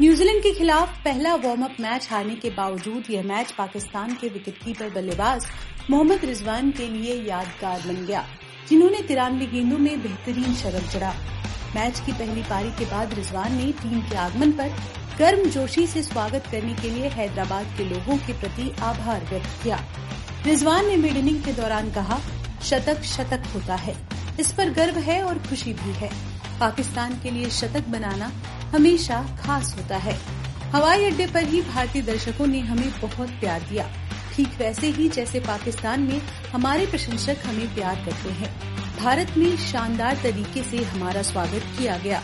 New Zealand के खिलाफ पहला वार्म अप मैच हारने के बावजूद यह मैच पाकिस्तान के विकेटकीपर बल्लेबाज मोहम्मद रिजवान के लिए यादगार बन गया, जिन्होंने तिरानवे गेंदों में बेहतरीन शतक जड़ा। मैच की पहली पारी के बाद रिजवान ने टीम के आगमन पर गर्म जोशी से स्वागत करने के लिए हैदराबाद के लोगों के प्रति आभार व्यक्त किया। रिजवान ने मिड इनिंग के दौरान कहा, शतक शतक होता है। इस पर गर्व है और खुशी भी है। पाकिस्तान के लिए शतक बनाना हमेशा खास होता है। हवाई अड्डे पर ही भारतीय दर्शकों ने हमें बहुत प्यार दिया। ठीक वैसे ही जैसे पाकिस्तान में हमारे प्रशंसक हमें प्यार करते हैं। भारत में शानदार तरीके से हमारा स्वागत किया गया।